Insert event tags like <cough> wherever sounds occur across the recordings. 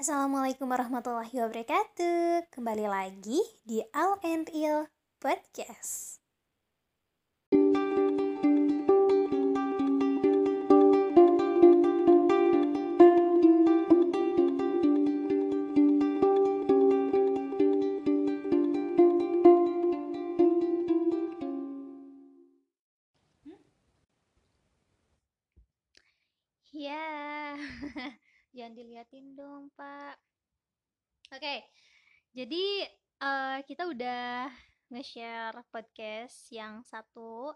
Assalamualaikum warahmatullahi wabarakatuh. Kembali lagi di Al and Il Podcast. Diliatin dong, Pak. Oke, jadi eh, kita udah nge-share podcast yang satu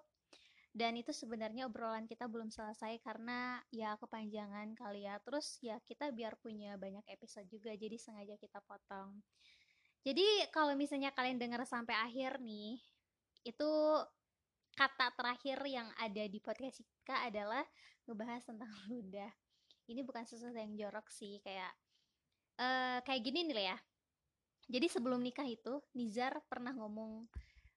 dan itu sebenarnya obrolan kita belum selesai karena ya kepanjangan kali ya. Terus ya kita biar punya banyak episode juga, jadi sengaja kita potong. Jadi kalau misalnya kalian dengar sampai akhir nih, itu kata terakhir yang ada di podcast kita adalah ngebahas tentang ludah. Ini bukan sesuatu yang jorok sih, kayak eh kayak gini nih ya. Jadi sebelum nikah itu Nizar pernah ngomong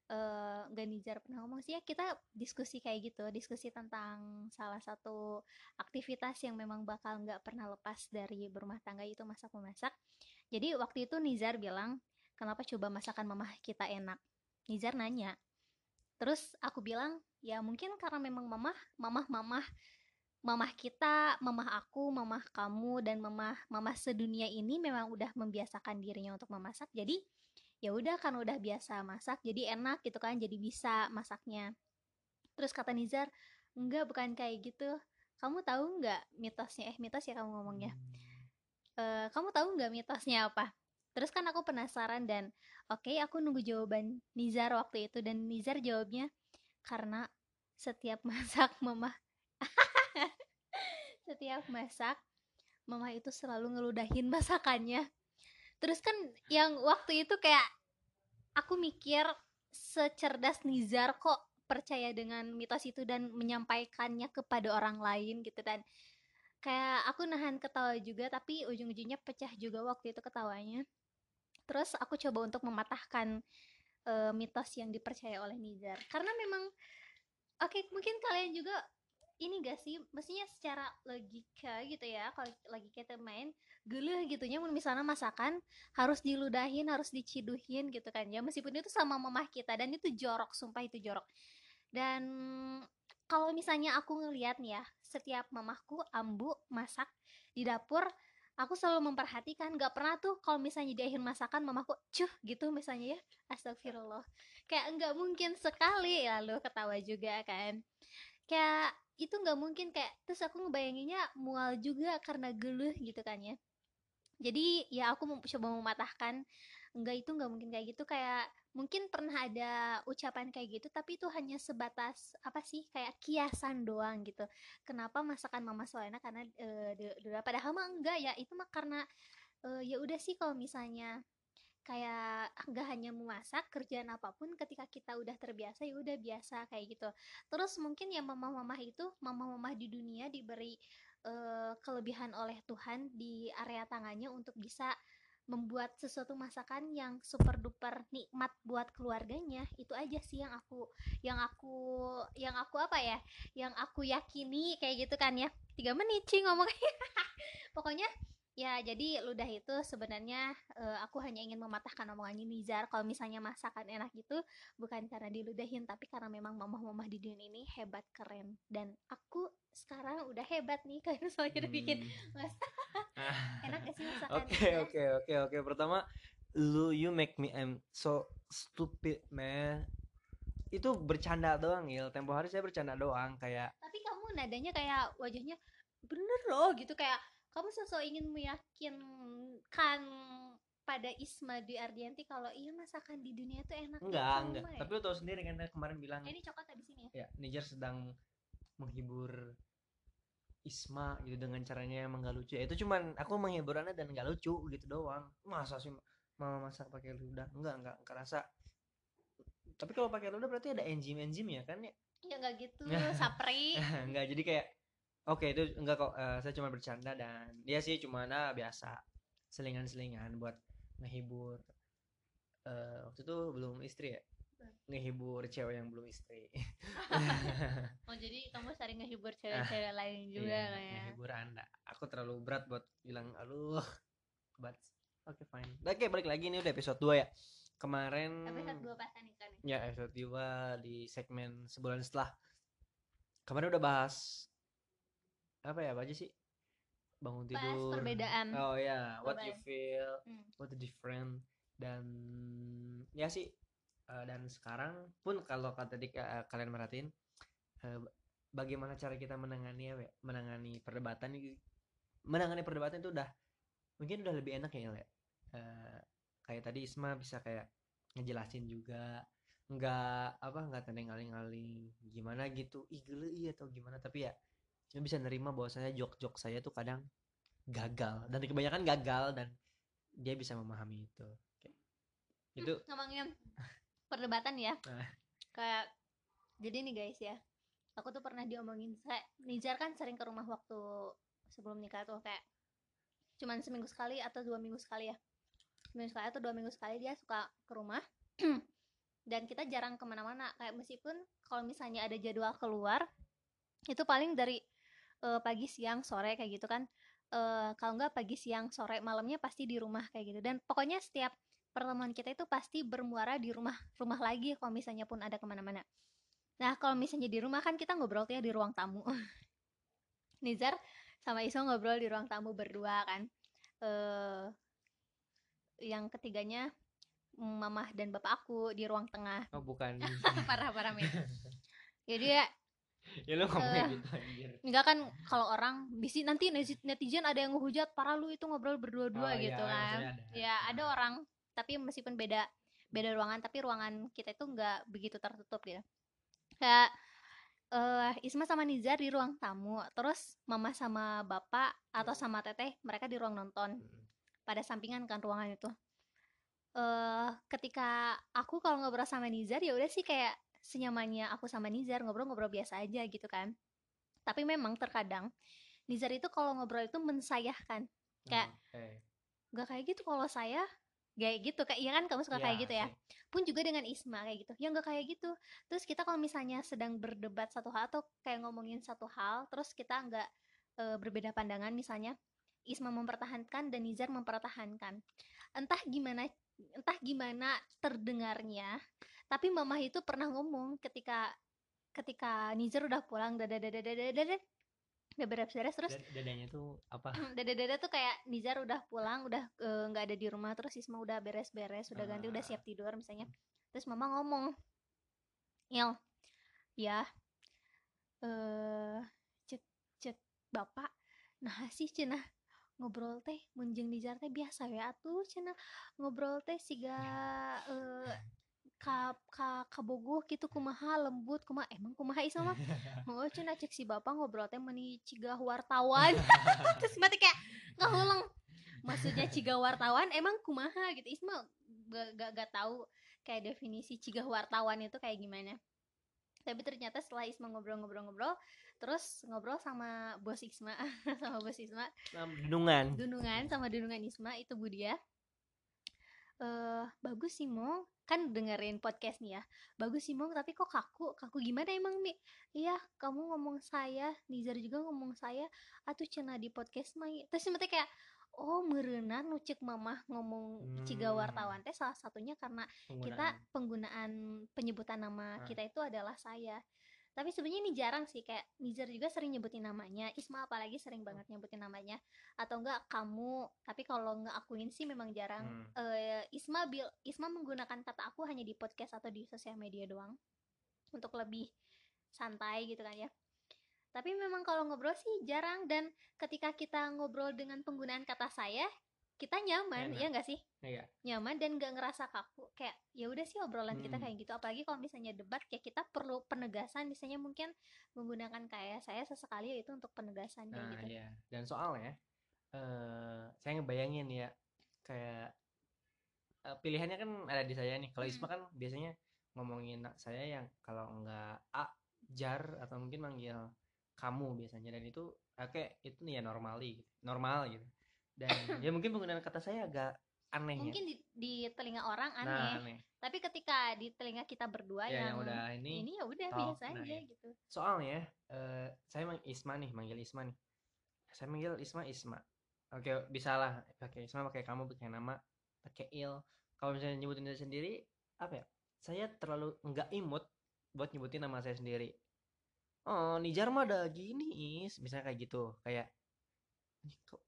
eh nggak Nizar pernah ngomong sih ya kita diskusi kayak gitu, diskusi tentang salah satu aktivitas yang memang bakal nggak pernah lepas dari berumah tangga itu masak memasak. Jadi waktu itu Nizar bilang, kenapa coba masakan mamah kita enak? Nizar nanya, Terus aku bilang, ya mungkin karena memang mamah, mamah, mamah, mamah kita, mamah aku, mamah kamu, dan mamah, mamah sedunia ini memang udah membiasakan dirinya untuk memasak. Jadi ya udah kan udah biasa masak, jadi enak gitu kan, jadi bisa masaknya. Terus kata Nizar, enggak bukan kayak gitu. Kamu tahu nggak mitosnya? Eh mitos ya kamu ngomongnya. Eh, kamu tahu nggak mitosnya apa? Terus kan aku penasaran dan oke aku nunggu jawaban Nizar waktu itu dan Nizar jawabnya karena setiap <laughs> masak mama <laughs> setiap masak mama itu selalu ngeludahin <laughs> masakannya. Terus kan yang waktu itu kayak aku mikir secerdas Nizar kok percaya dengan mitos itu dan menyampaikannya kepada orang lain gitu dan kayak aku nahan ketawa juga tapi ujung-ujungnya pecah juga waktu itu ketawanya Terus aku coba untuk mematahkan eh, mitos yang dipercaya oleh Nizar. Karena memang oke mungkin kalian juga ini gak sih? Mestinya secara logika gitu ya kalau lagi kita main geluh gitunya misalnya masakan harus diludahin harus diciduhin gitu kan ya. Meskipun itu sama mamah kita dan itu jorok sumpah itu jorok. Dan kalau misalnya aku ngeliat ya setiap mamahku ambu masak di dapur aku selalu memperhatikan. Gak pernah tuh kalau misalnya di akhir masakan mamaku cuh gitu misalnya ya. Astagfirullah. Kayak nggak mungkin sekali. Lalu ketawa juga kan. Kayak itu nggak mungkin kayak terus aku ngebayanginnya mual juga karena geluh gitu kan ya. Jadi ya aku mau coba mematahkan. Enggak itu nggak mungkin kayak gitu. Kayak mungkin pernah ada ucapan kayak gitu tapi itu hanya sebatas apa sih kayak kiasan doang gitu. Kenapa masakan mama Solena karena de- de- padahal mah enggak ya. Itu mah karena eh, ya udah sih kalau misalnya kayak nggak hanya memasak kerjaan apa pun ketika kita udah terbiasa ya udah biasa kayak gitu. Terus mungkin ya mama-mama itu mama-mama di dunia diberi eh, kelebihan oleh Tuhan di area tangannya untuk bisa membuat sesuatu masakan yang super duper nikmat buat keluarganya. Itu aja sih yang aku yang aku yang aku apa ya yang aku yakini kayak gitu kan ya. Tiga menit sih ngomongnya. <laughs> Pokoknya ya jadi ludah itu sebenarnya eh, aku hanya ingin mematahkan omongannya Nizar. Kalau misalnya masakan enak itu bukan karena diludahin tapi karena memang mamah-mamah di dunia ini hebat keren. Dan aku sekarang udah hebat nih <laughs> karena soalnya udah bikin mas <laughs> enak gak sih masakan? Oke oke oke oke. Pertama lu you make me I'm so stupid man. Itu bercanda doang il tempo hari saya bercanda doang kayak tapi kamu nadanya kayak wajahnya bener loh gitu. Kayak kamu sosok ingin meyakinkan pada Isma Dwi Ardianti kalau iya masakan di dunia itu enak enggak gitu, enggak. Mbak. tapi lu tahu sendiri kan kemarin bilang ini coklat habis ini ya? Ya Niger sedang menghibur Isma gitu dengan caranya yang enggak lucu. Ya itu cuman aku menghibur anda dan enggak lucu gitu doang. Masa sih mama masak pakai ludah enggak enggak. Kerasa. Tapi kalau pakai ludah berarti ada enzim-enzim ya kan ya? Ya nggak gitu. <laughs> Sapri. Enggak jadi kayak oke itu enggak kok eh, saya cuma bercanda dan dia sih cuma nah, biasa. Selingan-selingan buat ngehibur eh waktu itu belum istri ya? Ngehibur cewek yang belum istri. <laughs> Oh jadi kamu sering ngehibur cewek-cewek lain juga Iya, lah ya? ngehibur anda. Aku terlalu berat buat bilang aduh Oke, balik lagi nih udah episode 2 ya. Kemarin episode dua pas nikah nih. Ya episode 2 di segmen sebulan setelah. Kemarin udah bahas apa ya, apa aja sih? Bangun tidur. perbedaan. Oh ya, what you feel, Hmm. what the different. Dan ya sih eh, dan sekarang pun kalau kata tadi ka- kalian merhatiin eh, bagaimana cara kita menangani ya, menangani perdebatan menangani perdebatan itu udah mungkin udah lebih enak ya Le. Eh, kayak tadi Isma bisa kayak ngejelasin juga. Nggak apa nggak tendeng aling-aling gimana gitu. Ih gele iya atau gimana. Tapi ya dia bisa nerima bahwasanya jok-jok saya tuh kadang gagal. Dan kebanyakan gagal dan dia bisa memahami itu. Kayak- itu ngomongin perdebatan ya. Nah. kayak jadi nih guys ya aku tuh pernah diomongin saya Nizar kan sering ke rumah waktu sebelum nikah tuh kayak cuman seminggu sekali atau dua minggu sekali ya. Seminggu sekali atau dua minggu sekali dia suka ke rumah <clears throat> dan kita jarang ke mana-mana. Kayak meskipun kalau misalnya ada jadwal keluar itu paling dari eh, pagi siang sore kayak gitu kan. Eh, kalau nggak pagi siang sore malamnya pasti di rumah kayak gitu. Dan pokoknya setiap pertemuan kita itu pasti bermuara di rumah rumah lagi kalau misalnya pun ada ke mana-mana. Nah kalau misalnya di rumah kan kita ngobrol tuh ya di ruang tamu. <laughs> Nizar sama Iso ngobrol di ruang tamu berdua kan. Eh yang ketiganya mamah dan bapak aku di ruang tengah. Oh bukan. <laughs> Parah parah jadi ya ya lu ngomongin Eh, gitu anjir. enggak kan kalau orang bisi nanti neti- netizen ada yang ngehujat parah lu itu ngobrol berdua-dua Oh, iya, gitu kan. maksudnya ada. ya ada orang tapi meskipun beda beda ruangan tapi ruangan kita itu nggak begitu tertutup gitu. Kayak eh Isma sama Nizar di ruang tamu terus mama sama bapak atau sama teteh mereka di ruang nonton. Mm. pada sampingan kan ruangan itu. Eh ketika aku kalau ngobrol sama Nizar ya udah sih kayak senyamannya aku sama Nizar ngobrol-ngobrol biasa aja gitu kan. Tapi memang terkadang Nizar itu kalau ngobrol itu mensayahkan. Kayak- oke. nggak kayak gitu kalau saya. Kayak gitu kayak iya kan? Kamu suka kayak Iya gitu ya? sih. pun juga dengan Isma kayak gitu. Ya nggak kayak gitu. Terus kita kalau misalnya sedang berdebat satu hal atau kayak ngomongin satu hal terus kita nggak eh, berbeda pandangan misalnya Isma mempertahankan dan Nizar mempertahankan. Entah gimana entah gimana terdengarnya tapi mama itu pernah ngomong ketika ketika Nizar udah pulang dada dada dada dada udah beres-beres terus Dad- dadanya tuh apa? <clears throat> Dada-dada tuh kayak Nizar udah pulang udah eh, nggak ada di rumah terus Isma udah beres-beres udah ganti udah Ah. siap tidur misalnya. Terus mama ngomong Il ya eh cek cek bapak nah sih cenah ngobrol teh munjeng Nizar teh biasa ya atuh cenah ngobrol teh siga eh ka ka kabogoh gitu kumaha lembut kumaha emang kumaha Isma mah? <laughs> Oh cenah cek si bapak ngobrol teh meni cigah wartawan <laughs> terus mati kayak ngahulang maksudnya cigah wartawan emang kumaha gitu? Isma gak, gak, gak tahu kayak definisi cigah wartawan itu kayak gimana. Tapi ternyata setelah Isma ngobrol-ngobrol-ngobrol terus ngobrol sama bos Isma <laughs> sama bos Isma Dunungan. Dunungan sama Dunungan Isma itu Budia eh bagus sih Mong kan dengerin podcast nih ya bagus sih Mong tapi kok kaku kaku gimana emang Mi iya kamu ngomong saya Nizar juga ngomong saya atuh cenah di podcast mah ieu." terus mati kayak oh merenah nucek mamah ngomong ciga Hmm. wartawan teh salah satunya karena kita penggunaan. penggunaan penyebutan nama Ah. kita itu adalah saya tapi sebenarnya ini jarang sih kayak Nizar juga sering nyebutin namanya Isma apalagi sering banget nyebutin namanya. Atau enggak kamu tapi kalau nggak akuin sih memang jarang. Hmm. Eh, Isma bil Isma menggunakan kata aku hanya di podcast atau di sosial media doang. Untuk lebih santai gitu kan ya. Tapi memang kalau ngobrol sih jarang. Dan ketika kita ngobrol dengan penggunaan kata saya kita nyaman Enak. ya enggak sih Iya. nyaman dan gak ngerasa kaku kayak ya udah sih obrolan kita Hmm. kayak gitu apalagi kalau misalnya debat kayak kita perlu penegasan misalnya mungkin menggunakan kayak saya sesekali itu untuk penegasan kayak Nah, gitu iya. Dan soalnya eh saya ngebayangin ya kayak eh, pilihannya kan ada di saya nih. Kalau Hmm. Isma kan biasanya ngomongin saya yang kalau enggak A jar atau mungkin manggil kamu biasanya dan itu oke itu nih ya normali. Normal gitu. Dan ya mungkin penggunaan kata saya agak aneh ya. mungkin di, di telinga orang Nah, aneh. aneh. tapi ketika di telinga kita berdua Ya, yang, yang udah ini, ini ya udah biasa nah, aja iya. gitu. Soalnya eh saya mang Isma nih manggil Isma nih. Saya manggil Isma Isma. Oke bisa lah pakai Isma pakai kamu pakai nama pakai il. Kalau misalnya nyebutin diri sendiri apa ya? Saya terlalu nggak imut buat nyebutin nama saya sendiri. Oh Nijar mah ada gini is. Misalnya kayak gitu. Kayak "Ih, kok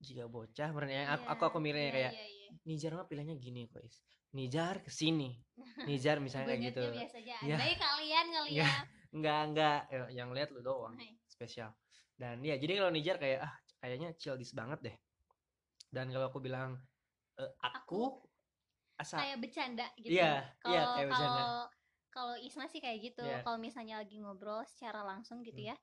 jika bocah sebenarnya aku, aku aku miranya Iya, kayak iya, iya. Nijar mah pilihannya gini is Nijar ke sini Nijar <laughs> misalnya kayak gitu biasa aja Ya. andai kalian kali Ya. ya nggak nggak Ya, yang lihat lu doang Hai. spesial dan ya jadi kalau Nijar kayak ah kayaknya childish banget deh dan kalau aku bilang eh, aku, asa kayak bercanda gitu iya kalau iya kayak bercanda kalau kalau Isma sih kayak gitu Iya. kalau misalnya lagi ngobrol secara langsung gitu Hmm. ya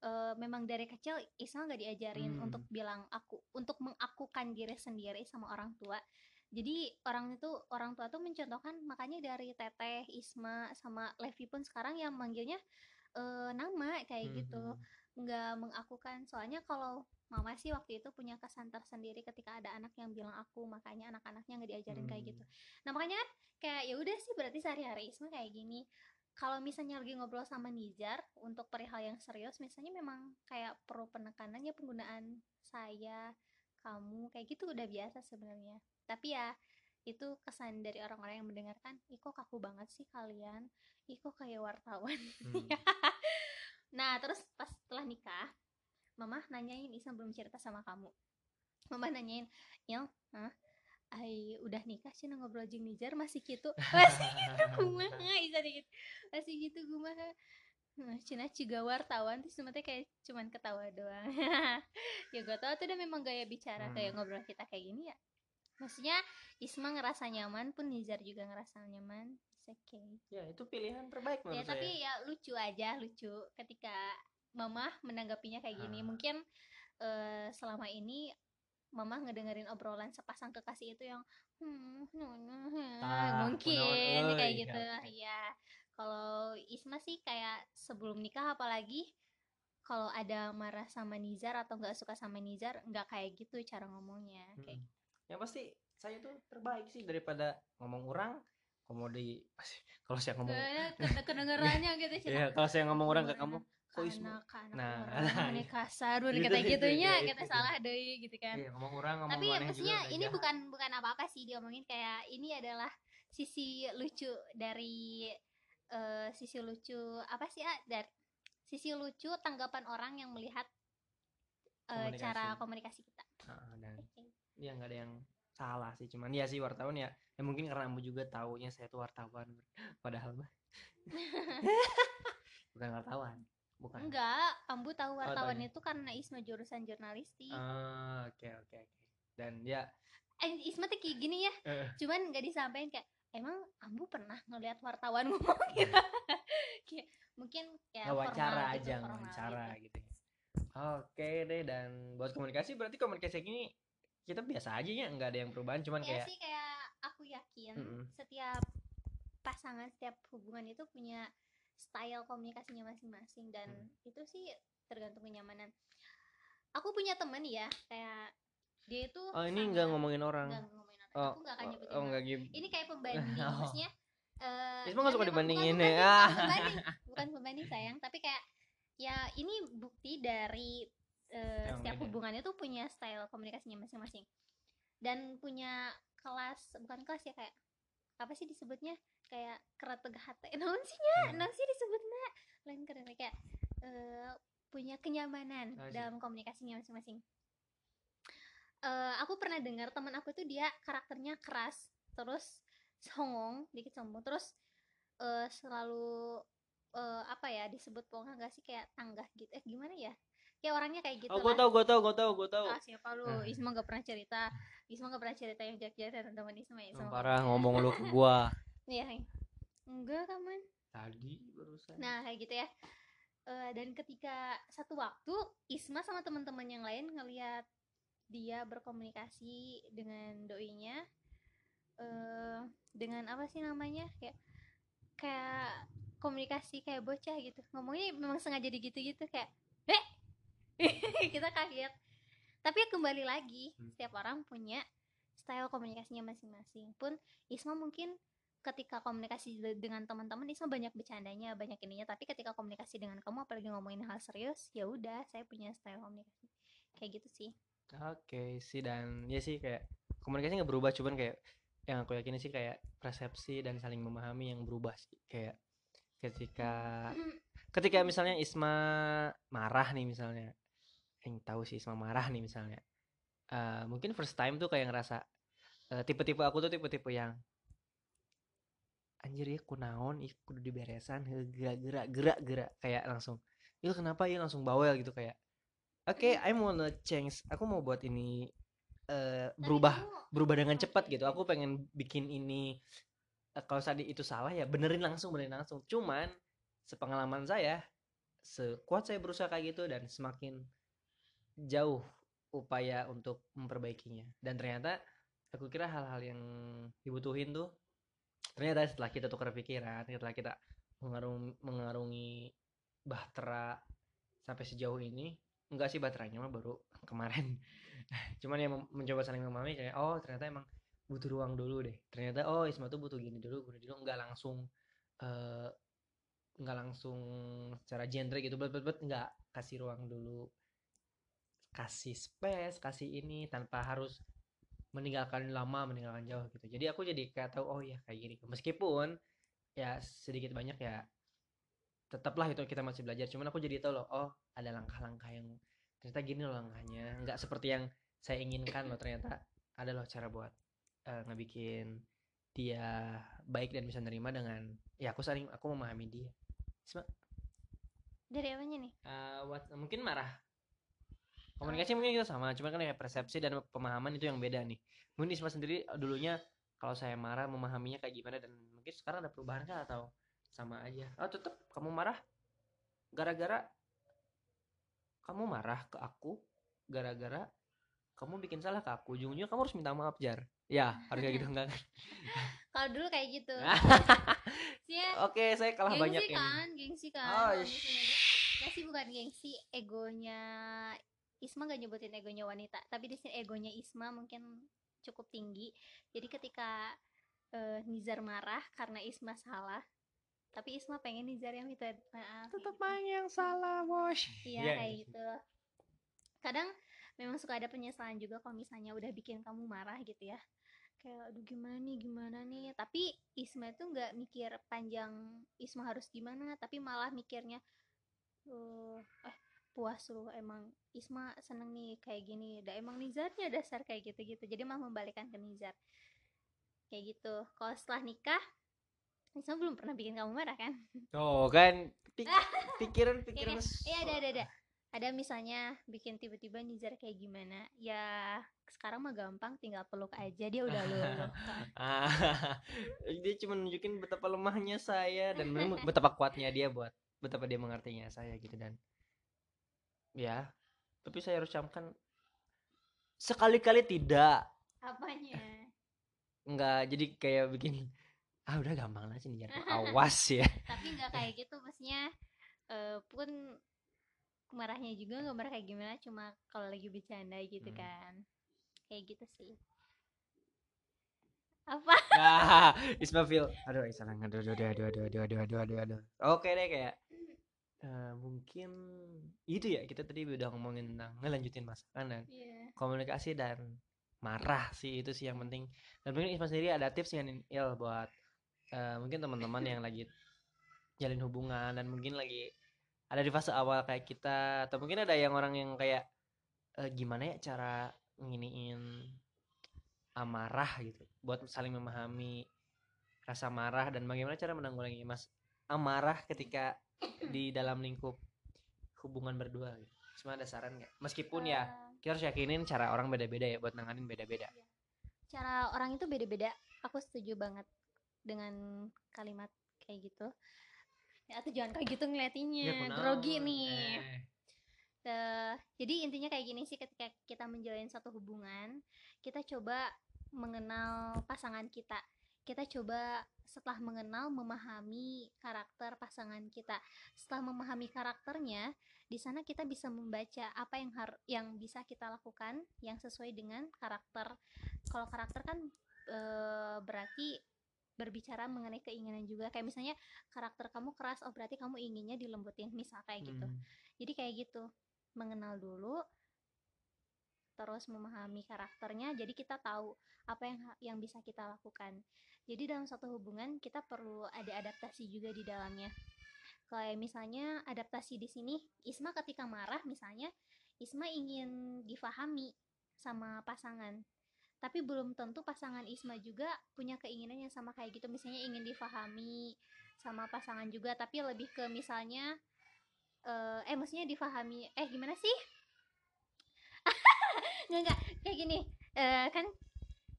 eh, memang dari kecil Isma nggak diajarin Hmm. untuk bilang aku untuk mengakukan diri sendiri sama orang tua jadi orang itu orang tua tuh mencontohkan makanya dari Teteh Isma sama Levi pun sekarang yang manggilnya eh, nama kayak gitu Mhm. nggak mengakukan soalnya kalau mama sih waktu itu punya kesan tersendiri ketika ada anak yang bilang aku makanya anak-anaknya nggak diajarin kayak Hmm. gitu nah makanya kan kayak ya udah sih berarti sehari-hari Isma kayak gini kalau misalnya lagi ngobrol sama Nizar untuk perihal yang serius misalnya memang kayak perlu penekanannya penggunaan saya kamu kayak gitu udah biasa sebenarnya tapi ya itu kesan dari orang-orang yang mendengarkan ih kok kaku banget sih kalian ih kok kayak wartawan Hmm. <laughs> Nah, terus pas setelah nikah, Mama nanyain Isma belum cerita sama kamu. Mama nanyain, "Il, hah? Ai udah nikah sih ngobrol jeung Nijar masih gitu." <laughs> Masih gitu kumaha <laughs> Isa dikit. Masih gitu kumaha. Cina juga wartawan terus teh kayak cuman ketawa doang. <laughs> ya gak tau tuh udah memang gaya bicara kayak Hmm. ngobrol kita kayak gini ya. Maksudnya Isma ngerasa nyaman pun Nizar juga ngerasa nyaman. It's okay ya itu pilihan terbaik ya menurut tapi saya ya lucu aja lucu ketika mama menanggapinya kayak gini Ah. mungkin eh, selama ini mama ngedengerin obrolan sepasang kekasih itu yang hmm, hmm, hmm, hmm, Tah, mungkin kunaon, kayak euy, gitu. Ya. ya kalau Isma sih kayak sebelum nikah apalagi kalau ada marah sama Nizar atau nggak suka sama Nizar nggak kayak gitu cara ngomongnya kayak Mm-mm. yang pasti saya tuh terbaik sih daripada ngomong orang komodi <laughs> kalau saya ngomong Kayaknya kede- kedengerannya gitu sih. Ya kalau saya ngomong orang ke kamu kok anak Nah, orang ini <laughs> kasar Gitu, kita gitu, gitunya gitu, kita gitu. salah deh gitu kan. Iya ngomong orang ngomong tapi maksudnya ini jahat. bukan bukan apa-apa sih diomongin kayak ini adalah sisi lucu dari eh, sisi lucu apa sih ah dari sisi lucu tanggapan orang yang melihat eh, cara komunikasi kita. Ah, dan ya nggak ada yang salah sih cuman ya sih wartawan ya ya mungkin karena kamu juga taunya saya tuh wartawan padahal mah. <laughs> Bukan wartawan bukan. Enggak ambu tahu wartawan taunya. itu karena Isma jurusan jurnalistik. Ah, oke oke oke. Dan ya. Eh Isma tuh kayak gini ya. Eh, cuman nggak disampaikan kayak emang ambu pernah ngelihat wartawan ngomong gitu? <laughs> Kayak mungkin ya wawancara gitu, aja wawancara gitu. gitu ya. oke deh dan buat komunikasi berarti komunikasi ini kita biasa aja ya nggak ada yang perubahan. Cuman ya kayak sih kayak aku yakin Mm-mm. setiap pasangan setiap hubungan itu punya style komunikasinya masing-masing dan Hmm. itu sih tergantung kenyamanan aku punya temen ya kayak dia itu oh ini nggak ngomongin orang nggak ngomongin orang oh aku nggak akan oh, nyebutin oh, orang. nggak gitu ini kayak pembanding <laughs> Oh. maksudnya eh, Isma nggak ya suka dibandingin bukan Ah. bukan pembanding <laughs> bukan pembanding sayang tapi kayak ya ini bukti dari Emang setiap beda. hubungan itu punya style komunikasinya masing-masing dan punya kelas bukan kelas ya kayak apa sih disebutnya kayak kereteg hati. <laughs> Naon sih nya? Hmm. naon sih disebutnya lain keren kayak eh, punya kenyamanan Ah, sih. dalam komunikasinya masing-masing. Eh, aku pernah dengar teman aku tuh dia karakternya keras terus songong dikit sombong terus eh, selalu eh, apa ya disebut pokoknya gak sih kayak tanggah gitu. Eh gimana ya? Ya orangnya kayak gitu oh gue tau gue tau gue tau gue tau ah siapa lu? Ah. Isma gak pernah cerita. Isma gak pernah cerita yang jak-jak teman-teman Isma ya Isma. Parah ngomong lu ke gua Iya, Hai. enggak kaman tadi barusan. Nah kayak gitu ya. Eh, dan ketika satu waktu Isma sama teman-teman yang lain ngelihat dia berkomunikasi dengan doinya eh dengan apa sih namanya? Kayak kayak komunikasi kayak bocah gitu. Ngomongnya memang sengaja digitu gitu kayak eh <laughs> kita kaget. Tapi ya kembali lagi Hmm. setiap orang punya style komunikasinya masing-masing. Pun Isma mungkin ketika komunikasi de- dengan teman-teman Isma banyak bercandanya banyak ininya. Tapi ketika komunikasi dengan kamu apalagi ngomongin hal serius ya udah saya punya style komunikasi. Kayak gitu sih. Oke sih. Dan ya sih kayak komunikasi nggak berubah cuman kayak yang aku yakini sih kayak persepsi dan saling memahami yang berubah sih. Kayak ketika ketika misalnya Isma marah nih misalnya. Yang tahu sih Isma marah nih misalnya. Eh, mungkin first time tuh kayak ngerasa eh, tipe-tipe aku tuh tipe-tipe yang anjir ya kunaon ih kudu diberesan gerak gerak gerak gerak kayak langsung itu kenapa? Ya langsung bawel gitu kayak oke I wanna change aku mau buat ini eh, Tapi berubah berubah dengan cepat gitu. Aku pengen bikin ini eh, kalau tadi itu salah ya benerin langsung benerin langsung. Cuman sepengalaman saya sekuat saya berusaha kayak gitu dan semakin jauh upaya untuk memperbaikinya. Dan ternyata aku kira hal-hal yang dibutuhin tuh ternyata setelah kita tukar pikiran setelah kita mengarungi, mengarungi bahtera sampai sejauh ini enggak sih baterainya mah baru kemarin. <laughs> Cuman yang mencoba saling memahami kayak oh ternyata emang butuh ruang dulu deh. Ternyata oh Isma tuh butuh gini dulu gini dulu. Nggak langsung nggak langsung secara genre gitu bet bet bet nggak kasih ruang dulu kasih space kasih ini tanpa harus meninggalkan lama meninggalkan jauh gitu. Jadi aku jadi kayak tahu oh ya kayak gini. Meskipun ya sedikit banyak ya tetaplah itu kita masih belajar. Cuman aku jadi tahu loh oh ada langkah-langkah yang ternyata gini loh langkahnya. Nggak seperti yang saya inginkan loh ternyata ada loh cara buat eh, ngebikin dia baik dan bisa nerima dengan ya aku saling aku memahami dia. Isma, dari apanya nih? Eh, what- mungkin marah komunikasi mungkin kita sama cuma kan kayak persepsi dan pemahaman itu yang beda nih. Mungkin Isma sendiri eh, dulunya kalau saya marah memahaminya kayak gimana dan mungkin sekarang ada perubahan kah atau sama aja? Oh tetap kamu marah gara-gara kamu marah ke aku gara-gara kamu bikin salah ke aku. Ujung-ujungnya kamu harus minta maaf jar. Ya harus kayak gitu <laughs> enggak kan? kalau dulu kayak gitu. <laughs> Ya oke saya kalah gengsi banyak ini. kan gengsi kan oh sh- misalnya- Nggak sih bukan gengsi egonya Isma gak nyebutin egonya wanita tapi di sini egonya Isma mungkin cukup tinggi jadi ketika eh, Nizar marah karena Isma salah tapi Isma pengen Nizar yang minta maaf tetap gitu. main yang salah bos Iya Iya, kayak iya. gitu. Kadang memang suka ada penyesalan juga kalau misalnya udah bikin kamu marah gitu ya. Kayak aduh gimana nih gimana nih. Tapi Isma itu nggak mikir panjang Isma harus gimana, tapi malah mikirnya eh eh puas lu emang Isma seneng nih kayak gini. Dah emang Nizarnya dasar kayak gitu-gitu. Jadi malah membalikan ke Nizar. Kayak gitu. Kalau setelah nikah Isma belum pernah bikin kamu marah kan? oh kan pik- <laughs> pikiran pikiran Iya ada ada ada. Ada misalnya bikin tiba-tiba Nizar kayak gimana? Ya sekarang mah gampang, tinggal peluk aja dia udah <laughs> luluh. Ah, dia cuma nunjukin betapa lemahnya saya dan betapa kuatnya dia buat betapa dia mengertinya saya gitu dan ya tapi saya harus camkan sekali-kali tidak Apanya? nggak jadi kayak bikin ah udah gampang lah sih nih awas <laughs> ya Tapi nggak kayak gitu, maksudnya eh, pun marahnya juga nggak marah kayak gimana, cuma kalau lagi bercanda gitu Hmm. kan. Kayak gitu sih. Apa? nah <laughs> <laughs> Ismafil aduh Ismail aduh aduh aduh aduh aduh aduh aduh aduh aduh aduh oke deh kayak eh, mungkin itu ya kita tadi udah ngomongin tentang ngelanjutin masakan dan Iya. komunikasi dan marah sih itu sih yang penting dan mungkin Isma sendiri ada tips yang il buat eh, mungkin teman-teman yang lagi jalin hubungan dan mungkin lagi ada di fase awal kayak kita atau mungkin ada yang orang yang kayak eh, gimana ya cara nginiin amarah gitu buat saling memahami rasa marah dan bagaimana cara menanggulangi mas amarah ketika di dalam lingkup hubungan berdua gitu. Cuma ada saran nggak? Meskipun ya Eh, kita harus yakinin cara orang beda-beda ya buat nanganin beda-beda. cara orang itu beda-beda. Aku setuju banget dengan kalimat kayak gitu. Ya, atau jangan kayak gitu ngeliatinnya, kunaon. grogi nih. Eh, Eh, jadi intinya kayak gini sih ketika kita menjalin satu hubungan, kita coba mengenal pasangan kita. Kita coba setelah mengenal memahami karakter pasangan kita. Setelah memahami karakternya, di sana kita bisa membaca apa yang har yang bisa kita lakukan yang sesuai dengan karakter. Kalau karakter kan eh, berarti berbicara mengenai keinginan juga. Kayak misalnya karakter kamu keras, oh berarti kamu inginnya dilembutin, misal kayak gitu hmm. jadi kayak gitu mengenal dulu terus memahami karakternya jadi kita tahu apa yang yang bisa kita lakukan. Jadi dalam satu hubungan kita perlu ada adaptasi juga di dalamnya. Kayak misalnya adaptasi di sini Isma ketika marah misalnya Isma ingin difahami sama pasangan. Tapi belum tentu pasangan Isma juga punya keinginan yang sama kayak gitu. Misalnya ingin difahami sama pasangan juga tapi lebih ke misalnya eh eh maksudnya difahami eh gimana sih nggak nggak. Kayak gini. Eh kan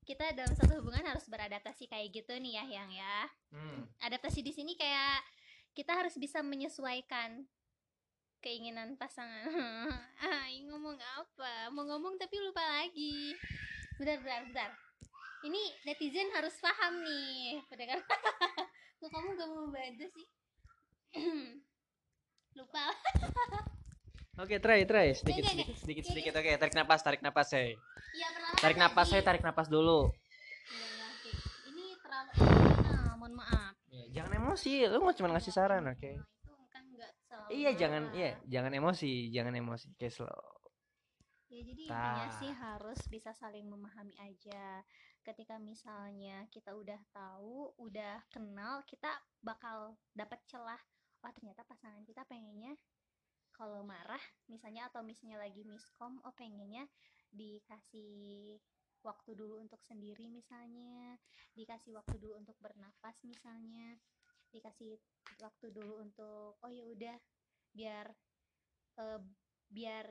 kita dalam satu hubungan harus beradaptasi kayak gitu nih ya yang ya. Hmm. adaptasi di sini kayak kita harus bisa menyesuaikan keinginan pasangan. <laughs> Ah ngomong apa? Mau ngomong tapi lupa lagi. Bentar bentar bentar. Ini netizen harus paham nih pendengar. <laughs> Kok kamu gak mau bantu sih? <clears throat> Lupa <laughs> Oke, try, try. Sedikit, oke. sedikit, sedikit, Oke, sedikit. Oke, tarik napas, tarik napas. Iya perlahan Tarik napas, saya tarik napas dulu. Iya, iya, ini terlalu ah, mohon maaf Ya, jangan emosi, lu mau cuma ngasih saran, oke? Nah, itu kan Iya, jangan, iya, jangan emosi, jangan emosi. Oke, slow. Ya jadi intinya Tah. sih harus bisa saling memahami aja. Ketika misalnya kita udah tahu, udah kenal, kita bakal dapat celah. Oh ternyata pasangan kita pengennya kalau marah, misalnya atau misalnya lagi miskom, oh pengennya dikasih waktu dulu untuk sendiri misalnya, dikasih waktu dulu untuk bernafas misalnya, dikasih waktu dulu untuk oh ya udah biar eh, biar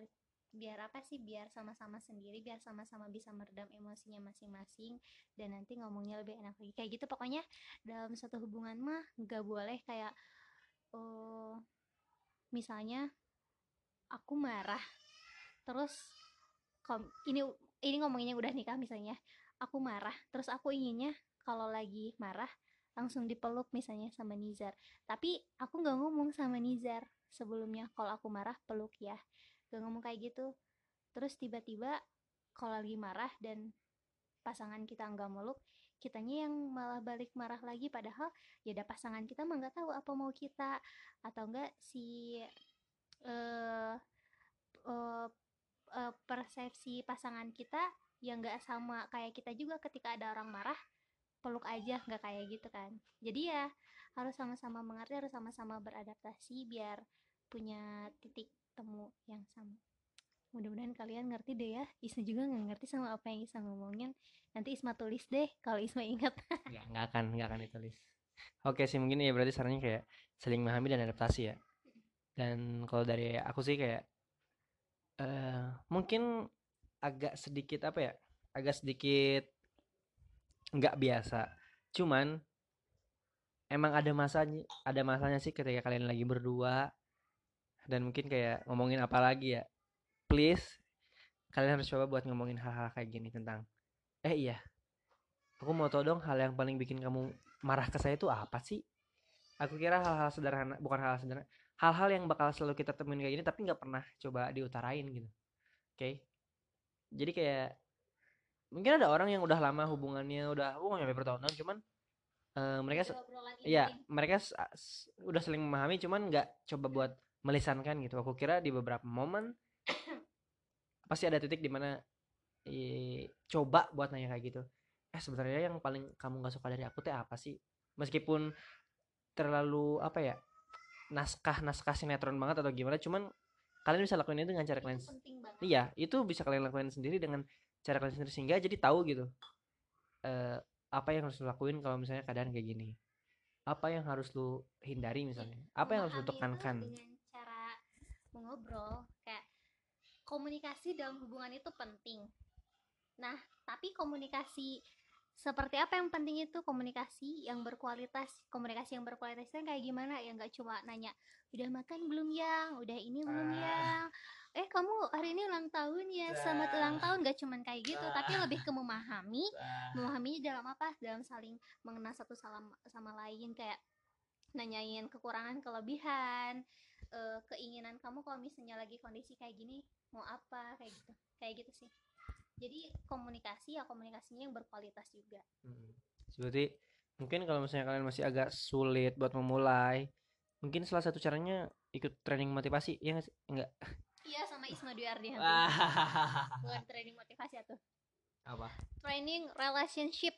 biar apa sih biar sama-sama sendiri biar sama-sama bisa meredam emosinya masing-masing dan nanti ngomongnya lebih enak lagi. Kayak gitu pokoknya dalam satu hubungan mah nggak boleh kayak oh misalnya aku marah. Terus kom ini ini ngomonginnya udah nikah misalnya. Aku marah. Terus aku inginnya kalau lagi marah langsung dipeluk misalnya sama Nizar. Tapi aku nggak ngomong sama Nizar. Sebelumnya kalau aku marah peluk ya. Gak ngomong kayak gitu. Terus tiba-tiba kalau lagi marah dan pasangan kita nggak meluk kitanya yang malah balik marah lagi. Padahal ya ada pasangan kita mah nggak tahu apa mau kita. Atau enggak si eh eh, eh, persepsi pasangan kita yang nggak sama kayak kita juga ketika ada orang marah peluk aja nggak kayak gitu kan. Jadi ya harus sama-sama mengerti harus sama-sama beradaptasi biar punya titik temu yang sama. Mudah-mudahan kalian ngerti deh ya. Isma juga nggak ngerti sama apa yang Isma ngomongin. Nanti Isma tulis deh kalau Isma ingat. Nggak, nggak akan, nggak akan ditulis. Oke sih, mungkin ya berarti sarannya kayak saling memahami dan adaptasi ya. Dan kalau dari aku sih kayak eh mungkin agak sedikit apa ya? Agak sedikit nggak biasa. Cuman emang ada masanya, ada masanya sih ketika kalian lagi berdua dan mungkin kayak ngomongin apa lagi ya. Please kalian harus coba buat ngomongin hal-hal kayak gini tentang eh iya Aku mau tahu dong hal yang paling bikin kamu marah ke saya itu apa sih? Aku kira hal-hal sederhana, bukan hal sederhana, hal-hal yang bakal selalu kita temuin kayak gini tapi nggak pernah coba diutarain gitu. Oke. Jadi kayak mungkin ada orang yang udah lama hubungannya udah oh nyampe bertahun-tahun cuman eh, mereka iya mereka udah saling memahami cuman nggak coba buat melisankan gitu. Aku kira di beberapa momen <coughs> pasti ada titik di mana eh, coba buat nanya kayak gitu eh sebenarnya yang paling kamu nggak suka dari aku teh apa sih meskipun terlalu apa ya naskah naskah sinetron banget atau gimana cuman kalian bisa lakuin itu dengan cara kalian iya itu bisa kalian lakuin sendiri dengan cara kalian sendiri sehingga jadi tahu gitu eh apa yang harus lakuin kalau misalnya keadaan kayak gini. Apa yang harus lu hindari misalnya? Apa yang harus lu tekankan? dengan cara mengobrol kayak komunikasi dalam hubungan itu penting. Nah tapi komunikasi seperti apa yang penting itu komunikasi yang berkualitas? Komunikasi yang berkualitas itu kayak gimana? Ya nggak cuma nanya udah makan belum yang? Udah ini belum Ah. yang? Eh kamu hari ini ulang tahun ya? Selamat ulang Ah. tahun. Gak cuman kayak gitu tapi Ah. lebih ke memahami. Memahaminya dalam apa? Dalam saling mengenal satu sama sama lain kayak nanyain kekurangan kelebihan eh, keinginan kamu kalau misalnya lagi kondisi kayak gini mau apa? Kayak gitu. Kayak gitu sih jadi komunikasi ya komunikasinya yang berkualitas juga Hmm. Berarti mungkin kalau misalnya kalian masih agak sulit buat memulai, mungkin salah satu caranya ikut training motivasi, ya? Enggak. Iya sama Isma Dwi Ardianti. Ah, Bukan training motivasi tuh. apa Training relationship.